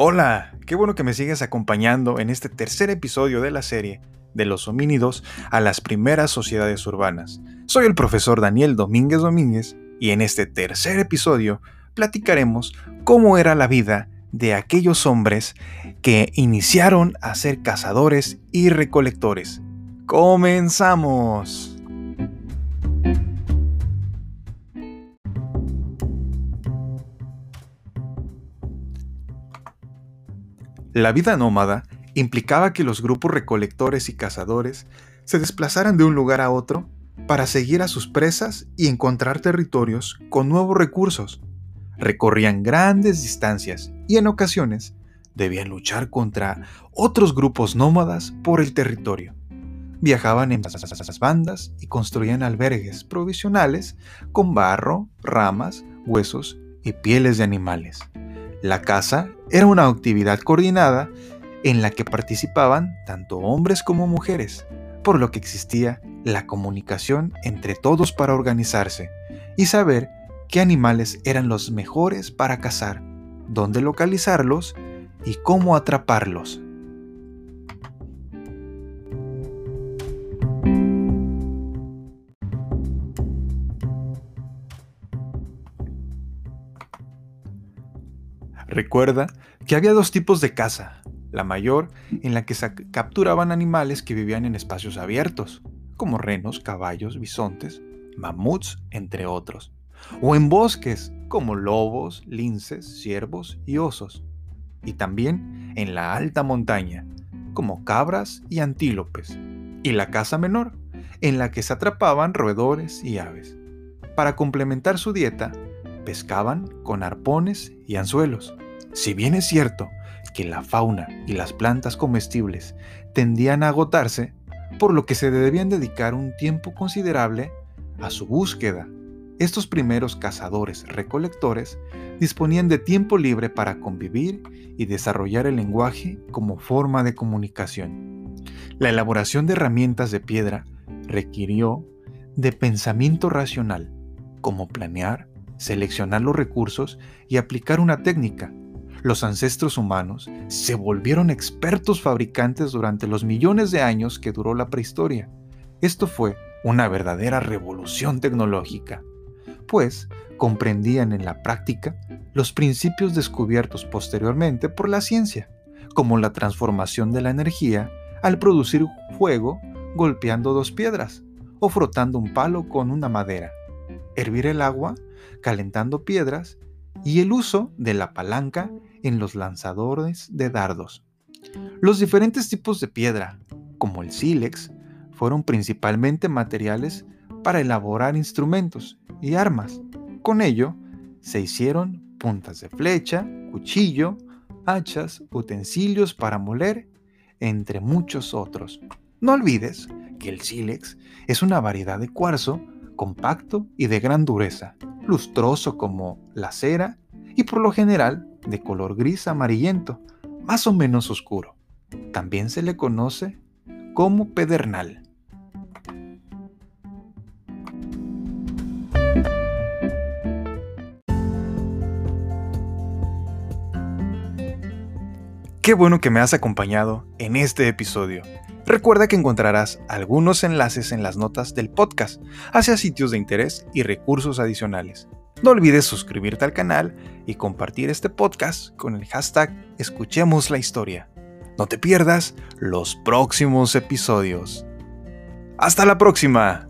Hola, qué bueno que me sigues acompañando en este tercer episodio de la serie de los homínidos a las primeras sociedades urbanas. Soy el profesor Daniel Domínguez Domínguez y en este tercer episodio platicaremos cómo era la vida de aquellos hombres que iniciaron a ser cazadores y recolectores. ¡Comenzamos! La vida nómada implicaba que los grupos recolectores y cazadores se desplazaran de un lugar a otro para seguir a sus presas y encontrar territorios con nuevos recursos. Recorrían grandes distancias y en ocasiones debían luchar contra otros grupos nómadas por el territorio. Viajaban en bandas y construían albergues provisionales con barro, ramas, huesos y pieles de animales. La caza era una actividad coordinada en la que participaban tanto hombres como mujeres, por lo que existía la comunicación entre todos para organizarse y saber qué animales eran los mejores para cazar, dónde localizarlos y cómo atraparlos. Recuerda que había dos tipos de caza. La mayor, en la que se capturaban animales que vivían en espacios abiertos, como renos, caballos, bisontes, mamuts, entre otros. O en bosques, como lobos, linces, ciervos y osos. Y también en la alta montaña, como cabras y antílopes. Y la caza menor, en la que se atrapaban roedores y aves. Para complementar su dieta, pescaban con arpones y anzuelos. Si bien es cierto que la fauna y las plantas comestibles tendían a agotarse, por lo que se debían dedicar un tiempo considerable a su búsqueda. Estos primeros cazadores recolectores disponían de tiempo libre para convivir y desarrollar el lenguaje como forma de comunicación. La elaboración de herramientas de piedra requirió de pensamiento racional, como planear, seleccionar los recursos y aplicar una técnica los ancestros humanos se volvieron expertos fabricantes durante los millones de años que duró la prehistoria. Esto fue una verdadera revolución tecnológica, pues comprendían en la práctica los principios descubiertos posteriormente por la ciencia, como la transformación de la energía al producir fuego golpeando dos piedras o frotando un palo con una madera, hervir el agua calentando piedras y el uso de la palanca en los lanzadores de dardos. Los diferentes tipos de piedra, como el sílex, fueron principalmente materiales para elaborar instrumentos y armas. Con ello, se hicieron puntas de flecha, cuchillo, hachas, utensilios para moler, entre muchos otros. No olvides que el sílex es una variedad de cuarzo compacto y de gran dureza, lustroso como la cera y por lo general de color gris amarillento, más o menos oscuro. También se le conoce como pedernal. Qué bueno que me has acompañado en este episodio. Recuerda que encontrarás algunos enlaces en las notas del podcast hacia sitios de interés y recursos adicionales. No olvides suscribirte al canal y compartir este podcast con el hashtag Escuchemos la historia. No te pierdas los próximos episodios. Hasta la próxima.